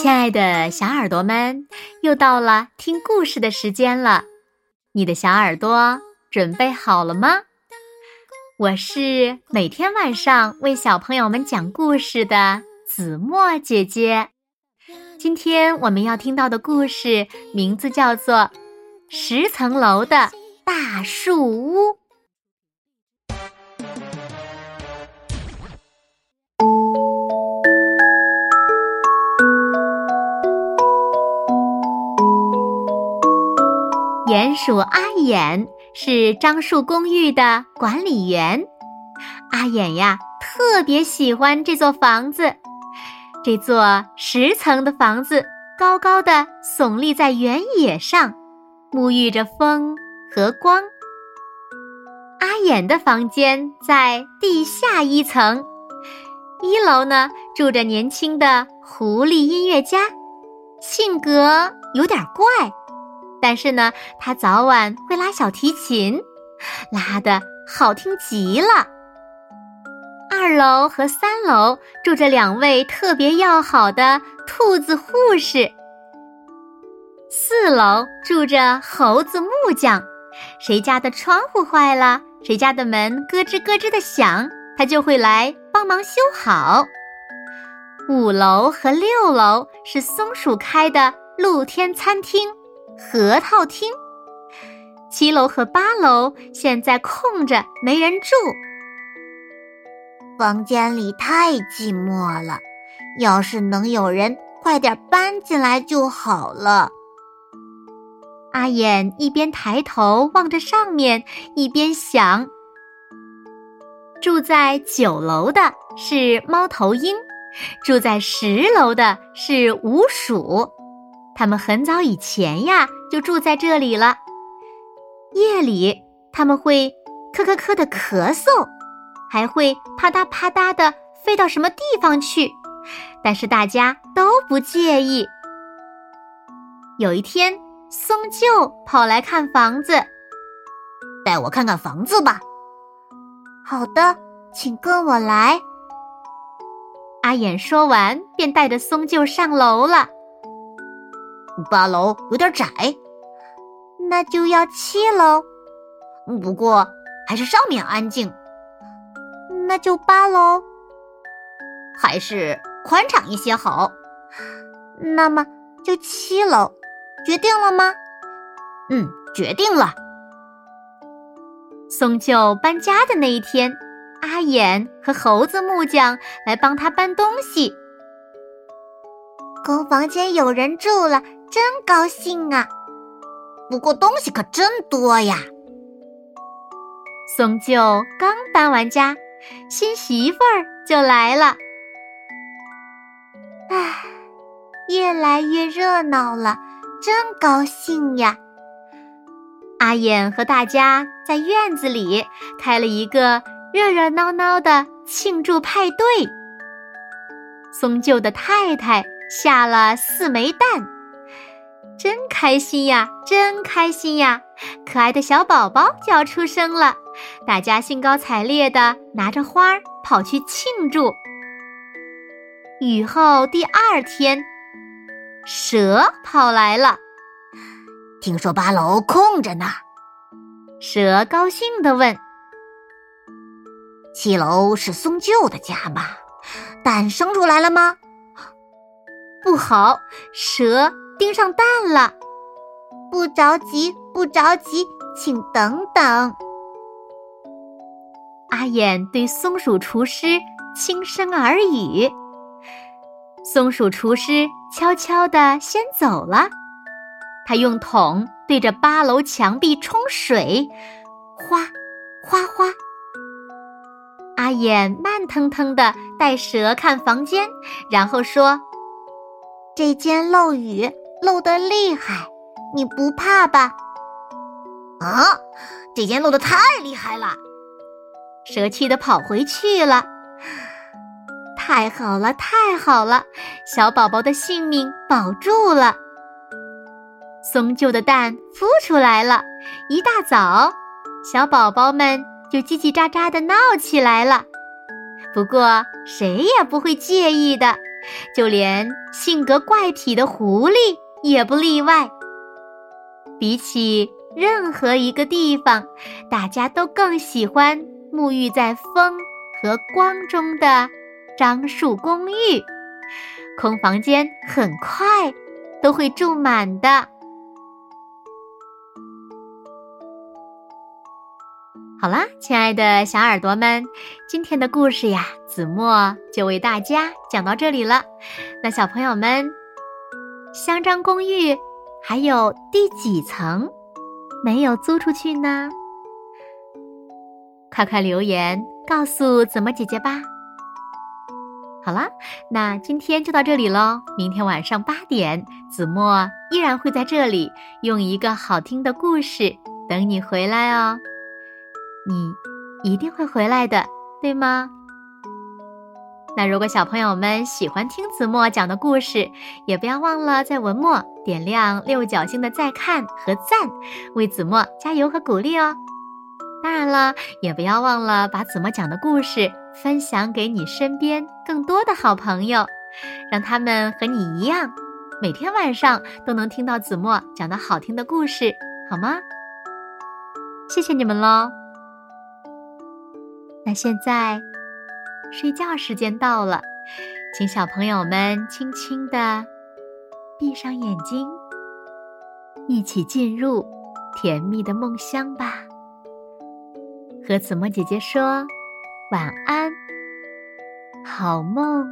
亲爱的小耳朵们，又到了听故事的时间了。你的小耳朵准备好了吗？我是每天晚上为小朋友们讲故事的子墨姐姐。今天我们要听到的故事名字叫做《十层楼的大树屋》。鼹鼠阿眼是樟树公寓的管理员。阿眼呀，特别喜欢这座房子。这座十层的房子高高的耸立在原野上，沐浴着风和光。阿眼的房间在地下一层，一楼呢住着年轻的狐狸音乐家，性格有点怪。但是呢，他早晚会拉小提琴，拉的好听极了。二楼和三楼住着两位特别要好的兔子护士。四楼住着猴子木匠，谁家的窗户坏了，谁家的门咯吱咯吱的响，他就会来帮忙修好。五楼和六楼是松鼠开的露天餐厅。核桃厅，七楼和八楼现在空着，没人住。房间里太寂寞了，要是能有人快点搬进来就好了。阿眼一边抬头望着上面，一边想：住在九楼的是猫头鹰，住在十楼的是鼯鼠。他们很早以前呀就住在这里了。夜里他们会咳咳咳的咳嗽，还会啪嗒啪嗒的飞到什么地方去，但是大家都不介意。有一天，松鹫跑来看房子，带我看看房子吧。好的，请跟我来。阿眼说完，便带着松鹫上楼了。八楼有点窄，那就要七楼。不过还是上面安静，那就八楼。还是宽敞一些好。那么就七楼，决定了吗？嗯，决定了。松舅搬家的那一天，阿眼和猴子木匠来帮他搬东西。公房间有人住了。真高兴啊！不过东西可真多呀。松舅刚搬完家，新媳妇儿就来了。唉，越来越热闹了，真高兴呀！阿眼和大家在院子里开了一个热热闹闹的庆祝派对。松舅的太太下了四枚蛋。真开心呀，真开心呀！可爱的小宝宝就要出生了，大家兴高采烈地拿着花儿跑去庆祝。雨后第二天，蛇跑来了，听说八楼空着呢。蛇高兴地问：“七楼是松舅的家吧？蛋生出来了吗？”不好，蛇。盯上蛋了，不着急，不着急，请等等。阿眼对松鼠厨师轻声耳语，松鼠厨师悄悄地先走了。他用桶对着八楼墙壁冲水，哗，哗哗。阿眼慢腾腾地带蛇看房间，然后说：“这间漏雨。”漏得厉害，你不怕吧？啊，这间漏的太厉害了！蛇气的跑回去了。太好了，太好了，小宝宝的性命保住了。松旧的蛋孵出来了，一大早，小宝宝们就叽叽喳喳的闹起来了。不过谁也不会介意的，就连性格怪癖的狐狸也不例外。比起任何一个地方，大家都更喜欢沐浴在风和光中的樟树公寓。空房间很快都会住满的。好啦，亲爱的小耳朵们，今天的故事呀，子墨就为大家讲到这里了。那小朋友们，香樟公寓还有第几层没有租出去呢？快快留言告诉子墨姐姐吧。好啦，那今天就到这里喽。明天晚上八点，子墨依然会在这里，用一个好听的故事等你回来哦。你一定会回来的，对吗？那如果小朋友们喜欢听子墨讲的故事，也不要忘了在文末点亮六角星的再看和赞，为子墨加油和鼓励哦。当然了，也不要忘了把子墨讲的故事分享给你身边更多的好朋友，让他们和你一样，每天晚上都能听到子墨讲的好听的故事，好吗？谢谢你们喽。那现在，睡觉时间到了，请小朋友们轻轻的闭上眼睛，一起进入甜蜜的梦乡吧。和子墨姐姐说晚安，好梦。